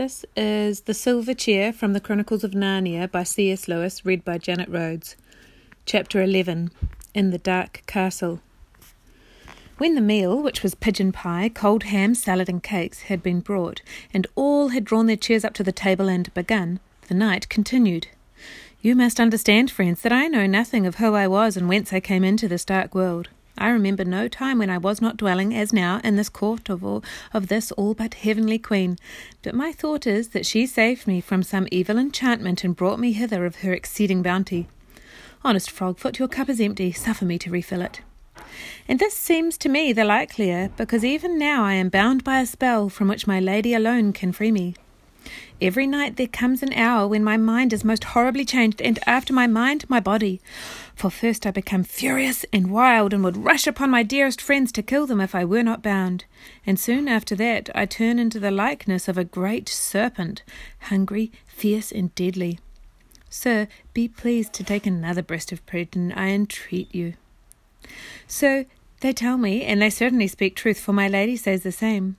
This is The Silver Chair from the Chronicles of Narnia by C.S. Lewis, read by Janet Rhodes. Chapter 11 In the Dark Castle. When the meal, which was pigeon pie, cold ham, salad, and cakes, had been brought, and all had drawn their chairs up to the table and begun, the knight continued. You must understand, friends, that I know nothing of who I was and whence I came into this dark world. I remember no time when I was not dwelling, as now, in this court of all, of this all but heavenly queen. But my thought is that she saved me from some evil enchantment and brought me hither of her exceeding bounty. Honest Frogfoot, your cup is empty. Suffer me to refill it. And this seems to me the likelier, because even now I am bound by a spell from which my lady alone can free me. Every night there comes an hour when my mind is most horribly changed, and after my mind, my body. For first I become furious and wild, and would rush upon my dearest friends to kill them if I were not bound. And soon after that I turn into the likeness of a great serpent, hungry, fierce, and deadly. Sir, be pleased to take another breast of and I entreat you. So they tell me, and they certainly speak truth, for my lady says the same.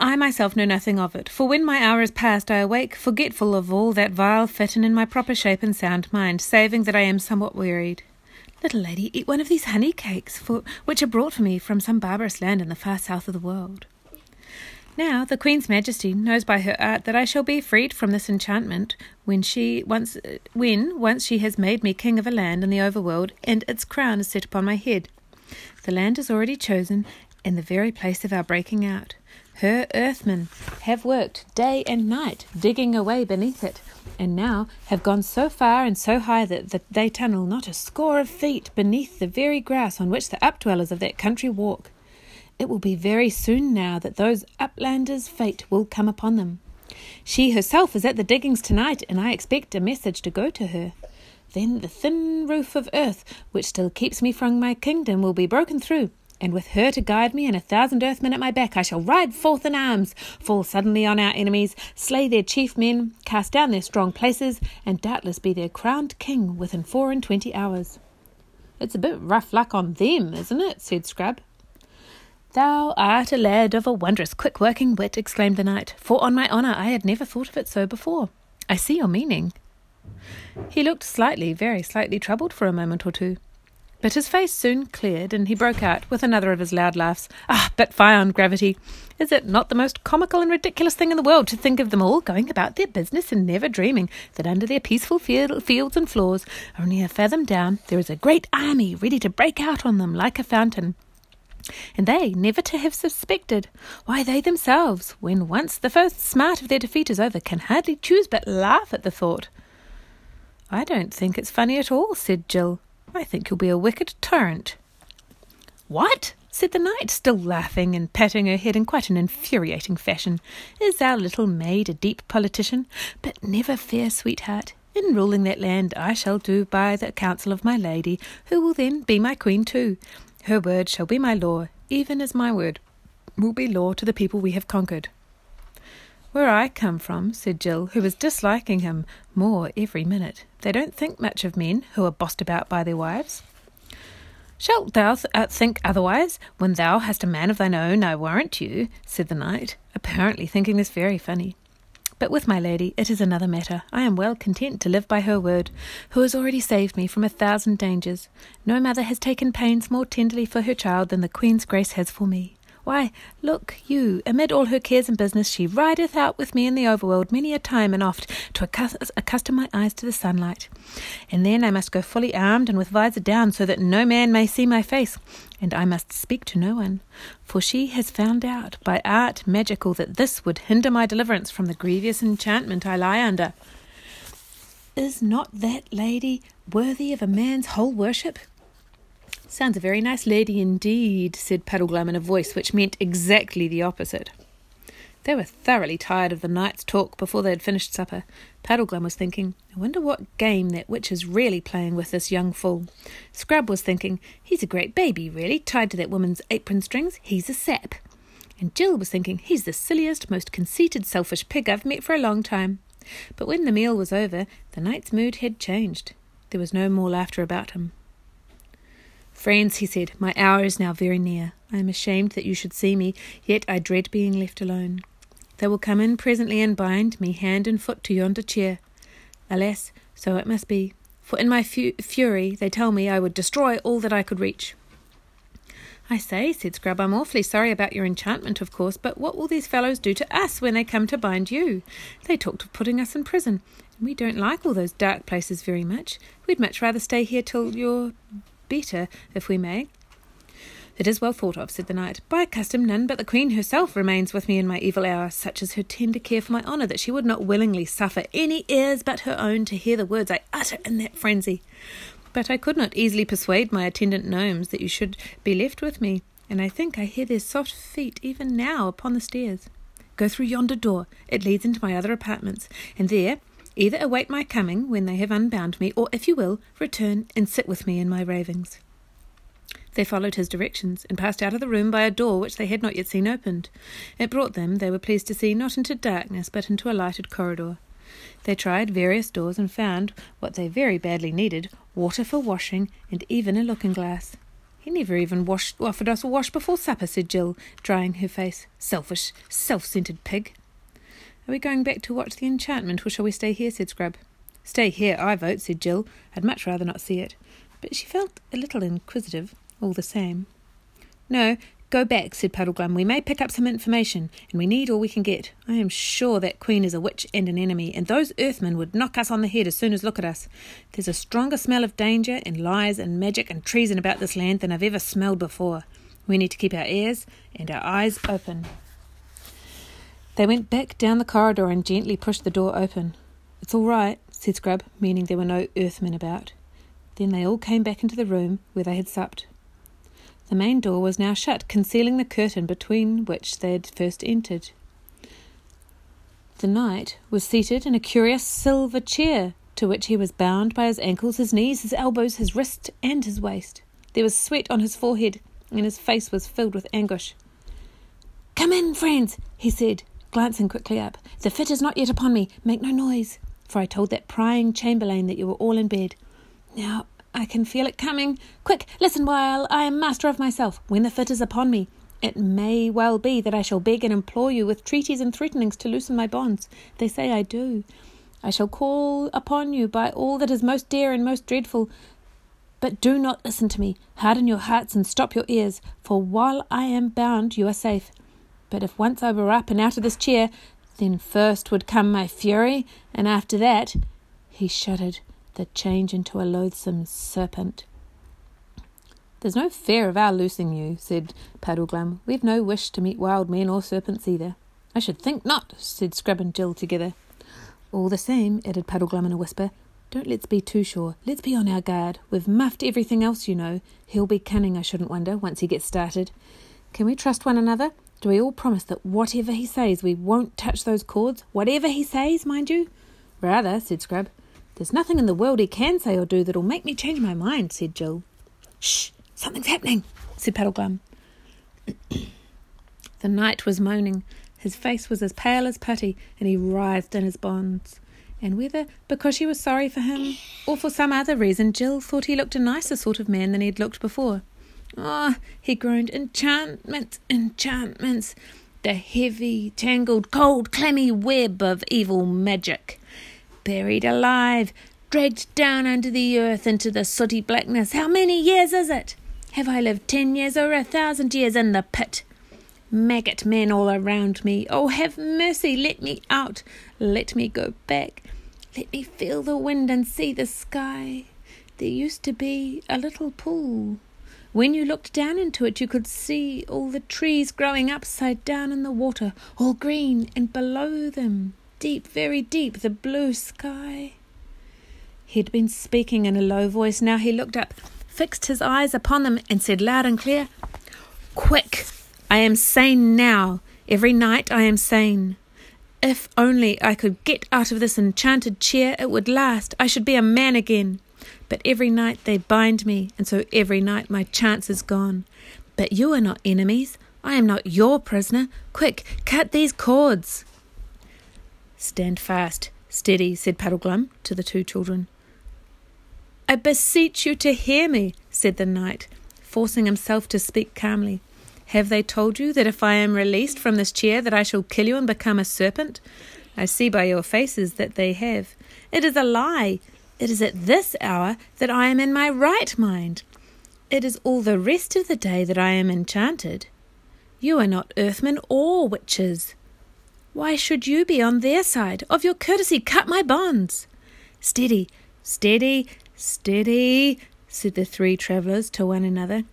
I myself know nothing of it, for when my hour is past, I awake forgetful of all that vile fit and in my proper shape and sound mind, saving that I am somewhat wearied. Little lady, eat one of these honey cakes, for which are brought for me from some barbarous land in the far south of the world. Now the Queen's Majesty knows by her art that I shall be freed from this enchantment when she once when once she has made me king of a land in the overworld and its crown is set upon my head. The land is already chosen and the very place of our breaking out. Her earthmen have worked day and night, digging away beneath it, and now have gone so far and so high that they tunnel not a score of feet beneath the very grass on which the updwellers of that country walk. It will be very soon now that those uplanders' fate will come upon them. She herself is at the diggings tonight, and I expect a message to go to her. Then the thin roof of earth, which still keeps me from my kingdom, will be broken through, and with her to guide me and a thousand earthmen at my back, I shall ride forth in arms, fall suddenly on our enemies, slay their chief men, cast down their strong places, and doubtless be their crowned king within four and twenty hours. It's a bit rough luck on them, isn't it? said Scrub. Thou art a lad of a wondrous quick working wit, exclaimed the knight, for on my honour I had never thought of it so before. I see your meaning. He looked slightly, very slightly troubled for a moment or two. But his face soon cleared, and he broke out with another of his loud laughs. Ah, but on gravity! Is it not the most comical and ridiculous thing in the world to think of them all going about their business and never dreaming that under their peaceful fields and floors, only a fathom down, there is a great army ready to break out on them like a fountain? And they never to have suspected. Why, they themselves, when once the first smart of their defeat is over, can hardly choose but laugh at the thought. I don't think it's funny at all, said Jill. I think you'll be a wicked tyrant. What? said the knight, still laughing and patting her head in quite an infuriating fashion. Is our little maid a deep politician? But never fear, sweetheart. In ruling that land, I shall do by the counsel of my lady, who will then be my queen too. Her word shall be my law, even as my word will be law to the people we have conquered. Where I come from, said Jill, who was disliking him more every minute, they don't think much of men who are bossed about by their wives. Shalt thou th- uh, think otherwise when thou hast a man of thine own, I warrant you, said the knight, apparently thinking this very funny. But with my lady it is another matter. I am well content to live by her word, who has already saved me from a thousand dangers. No mother has taken pains more tenderly for her child than the Queen's grace has for me. Why, look you, amid all her cares and business, she rideth out with me in the overworld many a time and oft to accustom my eyes to the sunlight. And then I must go fully armed and with visor down, so that no man may see my face, and I must speak to no one. For she has found out by art magical that this would hinder my deliverance from the grievous enchantment I lie under. Is not that lady worthy of a man's whole worship? Sounds a very nice lady indeed, said Puddleglum in a voice which meant exactly the opposite. They were thoroughly tired of the night's talk before they had finished supper. Puddleglum was thinking, I wonder what game that witch is really playing with this young fool. Scrub was thinking, he's a great baby, really, tied to that woman's apron strings. He's a sap. And Jill was thinking, he's the silliest, most conceited, selfish pig I've met for a long time. But when the meal was over, the knight's mood had changed. There was no more laughter about him. Friends, he said, my hour is now very near. I am ashamed that you should see me, yet I dread being left alone. They will come in presently and bind me hand and foot to yonder chair. Alas, so it must be, for in my fu- fury they tell me I would destroy all that I could reach. I say, said Scrub, I'm awfully sorry about your enchantment, of course, but what will these fellows do to us when they come to bind you? They talked of putting us in prison, and we don't like all those dark places very much. We'd much rather stay here till you're better, if we may. It is well thought of, said the knight. By custom, none but the queen herself remains with me in my evil hour. Such is her tender care for my honour that she would not willingly suffer any ears but her own to hear the words I utter in that frenzy. But I could not easily persuade my attendant gnomes that you should be left with me, and I think I hear their soft feet even now upon the stairs. Go through yonder door, it leads into my other apartments, and there either await my coming when they have unbound me, or, if you will, return and sit with me in my ravings. They followed his directions, and passed out of the room by a door which they had not yet seen opened. It brought them, they were pleased to see, not into darkness, but into a lighted corridor. They tried various doors and found, what they very badly needed, water for washing, and even a looking glass. He never even washed, offered us a wash before supper, said Jill, drying her face. Selfish, self centred pig. Are we going back to watch the enchantment, or shall we stay here? said Scrub. Stay here, I vote, said Jill. I'd much rather not see it. But she felt a little inquisitive, all the same. No, Go back, said Puddleglum. We may pick up some information, and we need all we can get. I am sure that Queen is a witch and an enemy, and those Earthmen would knock us on the head as soon as look at us. There's a stronger smell of danger and lies and magic and treason about this land than I've ever smelled before. We need to keep our ears and our eyes open. They went back down the corridor and gently pushed the door open. It's all right, said Scrub, meaning there were no Earthmen about. Then they all came back into the room where they had supped. The main door was now shut, concealing the curtain between which they had first entered. The knight was seated in a curious silver chair, to which he was bound by his ankles, his knees, his elbows, his wrist, and his waist. There was sweat on his forehead, and his face was filled with anguish. Come in, friends, he said, glancing quickly up. The fit is not yet upon me. Make no noise, for I told that prying chamberlain that you were all in bed. Now I can feel it coming. Quick, listen while I am master of myself. When the fit is upon me, it may well be that I shall beg and implore you with treaties and threatenings to loosen my bonds. They say I do. I shall call upon you by all that is most dear and most dreadful. But do not listen to me. Harden your hearts and stop your ears, for while I am bound, you are safe. But if once I were up and out of this chair, then first would come my fury, and after that. He shuddered the change into a loathsome serpent. There's no fear of our loosing you, said Puddleglum. We've no wish to meet wild men or serpents either. I should think not, said Scrub and Jill together. All the same, added Puddleglum in a whisper, don't let's be too sure. Let's be on our guard. We've muffed everything else, you know. He'll be cunning, I shouldn't wonder, once he gets started. Can we trust one another? Do we all promise that whatever he says, we won't touch those cords? Whatever he says, mind you? Rather, said Scrub. There's nothing in the world he can say or do that'll make me change my mind, said Jill. Shh, something's happening, said Puddleglum. the knight was moaning. His face was as pale as putty, and he writhed in his bonds. And whether because she was sorry for him, or for some other reason, Jill thought he looked a nicer sort of man than he'd looked before. Ah, oh, he groaned, enchantments, enchantments, the heavy, tangled, cold, clammy web of evil magic buried alive, dragged down under the earth into the sooty blackness. How many years is it? Have I lived ten years or a thousand years in the pit? Maggot men all around me. Oh, have mercy, let me out. Let me go back. Let me feel the wind and see the sky. There used to be a little pool. When you looked down into it, you could see all the trees growing upside down in the water, all green, and below them deep, very deep, the blue sky. He'd been speaking in a low voice. Now he looked up, fixed his eyes upon them, and said loud and clear, Quick! I am sane now. Every night I am sane. If only I could get out of this enchanted chair, it would last. I should be a man again. But every night they bind me, and so every night my chance is gone. But you are not enemies. I am not your prisoner. Quick, cut these cords. Stand fast, steady, said Puddleglum to the two children. I beseech you to hear me, said the knight, forcing himself to speak calmly. Have they told you that if I am released from this chair that I shall kill you and become a serpent? I see by your faces that they have. It is a lie. It is at this hour that I am in my right mind. It is all the rest of the day that I am enchanted. You are not earthmen or witches. Why should you be on their side? Of your courtesy, cut my bonds. Steady, steady, steady, said the three travellers to one another.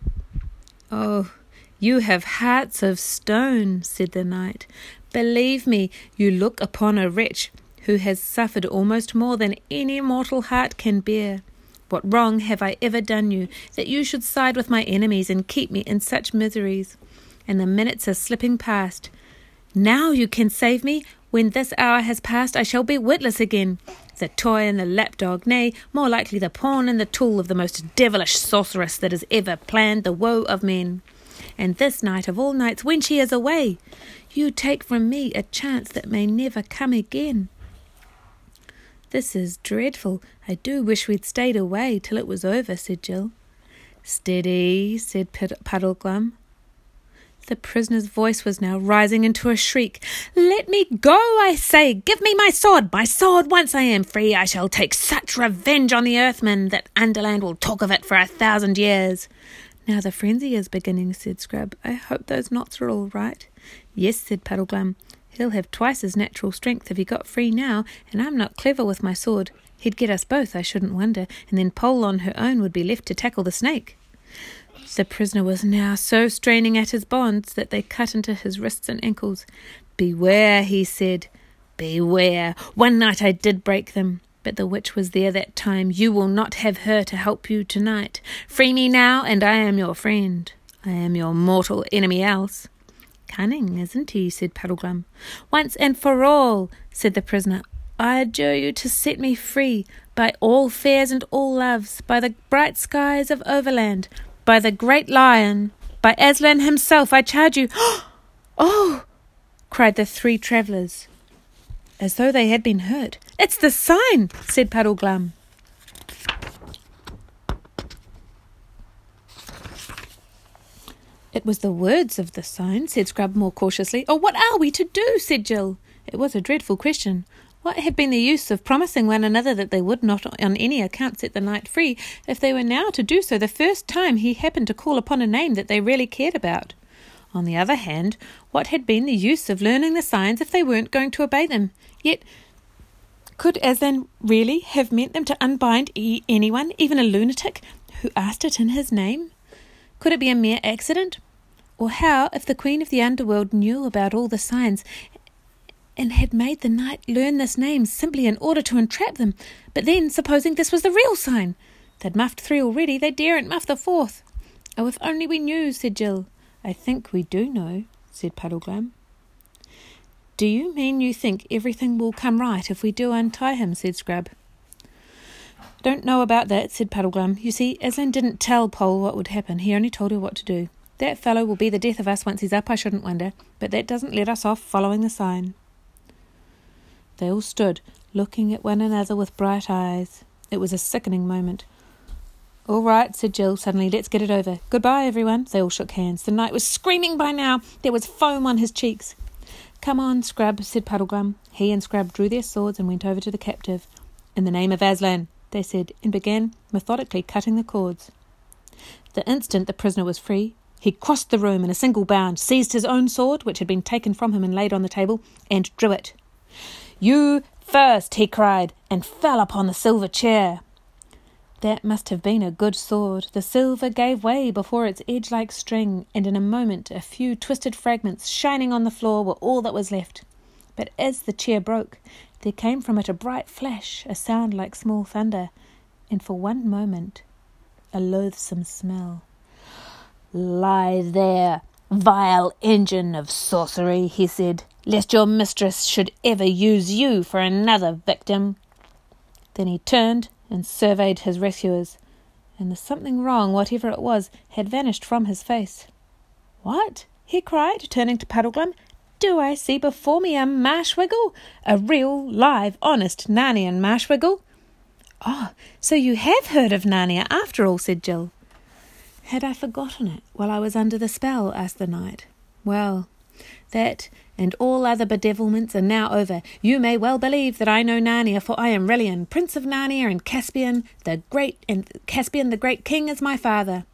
Oh, you have hearts of stone, said the knight. Believe me, you look upon a wretch who has suffered almost more than any mortal heart can bear. What wrong have I ever done you, that you should side with my enemies and keep me in such miseries? And the minutes are slipping past. Now you can save me. When this hour has passed, I shall be witless again. The toy and the lapdog, nay, more likely the pawn and the tool of the most devilish sorceress that has ever planned the woe of men. And this night of all nights, when she is away, you take from me a chance that may never come again. This is dreadful. I do wish we'd stayed away till it was over, said Jill. Steady, said Puddleglum. The prisoner's voice was now rising into a shriek. Let me go, I say! Give me my sword! My sword! Once I am free, I shall take such revenge on the Earthmen that Underland will talk of it for a thousand years. Now the frenzy is beginning, said Scrub. I hope those knots are all right. Yes, said Puddleglum. He'll have twice his natural strength if he got free now, and I'm not clever with my sword. He'd get us both, I shouldn't wonder, and then Pole on her own would be left to tackle the snake. The prisoner was now so straining at his bonds that they cut into his wrists and ankles. Beware, he said. Beware. One night I did break them, but the witch was there that time. You will not have her to help you tonight. Free me now, and I am your friend. I am your mortal enemy else. Cunning, isn't he? said Puddleglum. Once and for all, said the prisoner, I adjure you to set me free by all fairs and all loves, by the bright skies of Overland, by the great lion, by Aslan himself, I charge you. oh! cried the three travellers, as though they had been hurt. It's the sign, said Puddleglum. It was the words of the sign, said Scrub more cautiously. Oh, what are we to do? said Jill. It was a dreadful question. What had been the use of promising one another that they would not on any account set the knight free, if they were now to do so the first time he happened to call upon a name that they really cared about? On the other hand, what had been the use of learning the signs if they weren't going to obey them? Yet, could Aslan really have meant them to unbind e- anyone, even a lunatic, who asked it in his name? Could it be a mere accident? Or how if the Queen of the Underworld knew about all the signs and had made the knight learn this name simply in order to entrap them? But then, supposing this was the real sign? They'd muffed three already, they daren't muff the fourth. Oh, if only we knew, said Jill. I think we do know, said Puddleglum. Do you mean you think everything will come right if we do untie him? said Scrub. Don't know about that, said Puddleglum. You see, Aslan didn't tell Pole what would happen. He only told her what to do. That fellow will be the death of us once he's up, I shouldn't wonder, but that doesn't let us off following the sign. They all stood, looking at one another with bright eyes. It was a sickening moment. All right, said Jill suddenly. Let's get it over. Goodbye, everyone. They all shook hands. The knight was screaming by now. There was foam on his cheeks. Come on, Scrub, said Puddleglum. He and Scrub drew their swords and went over to the captive. In the name of Aslan, they said, and began methodically cutting the cords. The instant the prisoner was free, he crossed the room in a single bound, seized his own sword, which had been taken from him and laid on the table, and drew it. You first, he cried, and fell upon the silver chair. That must have been a good sword. The silver gave way before its edge like string, and in a moment a few twisted fragments shining on the floor were all that was left. But as the chair broke, there came from it a bright flash, a sound like small thunder, and for one moment a loathsome smell. Lie there, vile engine of sorcery, he said, lest your mistress should ever use you for another victim. Then he turned and surveyed his rescuers, and the something wrong, whatever it was, had vanished from his face. What? he cried, turning to Puddleglum do I see before me a Marsh-wiggle? A real, live, honest Narnian Marsh-wiggle? Oh, so you have heard of Narnia after all, said Jill. Had I forgotten it while I was under the spell? asked the knight. Well, that and all other bedevilments are now over. You may well believe that I know Narnia, for I am Rilian, Prince of Narnia, and Caspian the great and Caspian the great king is my father.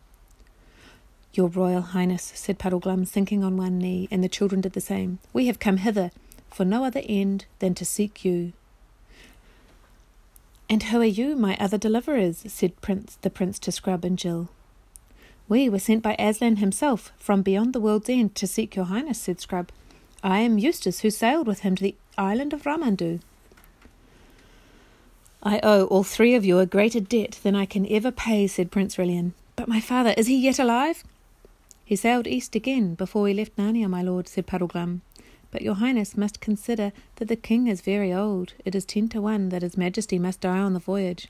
Your Royal Highness, said Puddleglum, sinking on one knee, and the children did the same. We have come hither for no other end than to seek you. And who are you, my other deliverers? said Prince the Prince to Scrub and Jill. We were sent by Aslan himself from beyond the world's end to seek your highness, said Scrub. I am Eustace, who sailed with him to the island of Ramandu. I owe all three of you a greater debt than I can ever pay, said Prince Rilian. But my father, is he yet alive? He sailed east again before we left Narnia, my lord, said Puddleglum. But your highness must consider that the king is very old. It is ten to one that his majesty must die on the voyage.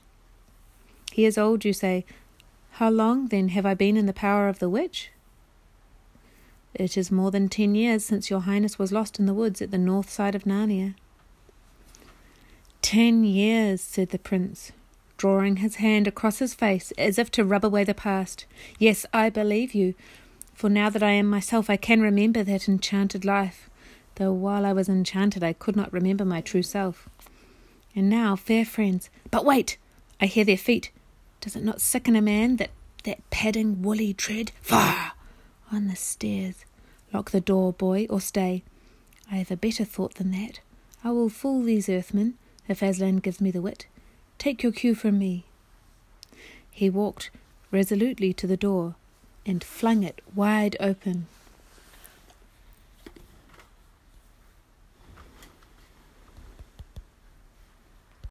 He is old, you say, how long, then, have I been in the power of the witch? It is more than ten years since your highness was lost in the woods at the north side of Narnia. Ten years, said the prince, drawing his hand across his face as if to rub away the past. Yes, I believe you, for now that I am myself, I can remember that enchanted life, though while I was enchanted, I could not remember my true self. And now, fair friends, but wait! I hear their feet. Does it not sicken a man that that padding woolly tread? Far on the stairs. Lock the door, boy, or stay. I have a better thought than that. I will fool these earthmen, if Aslan gives me the wit. Take your cue from me. He walked resolutely to the door and flung it wide open.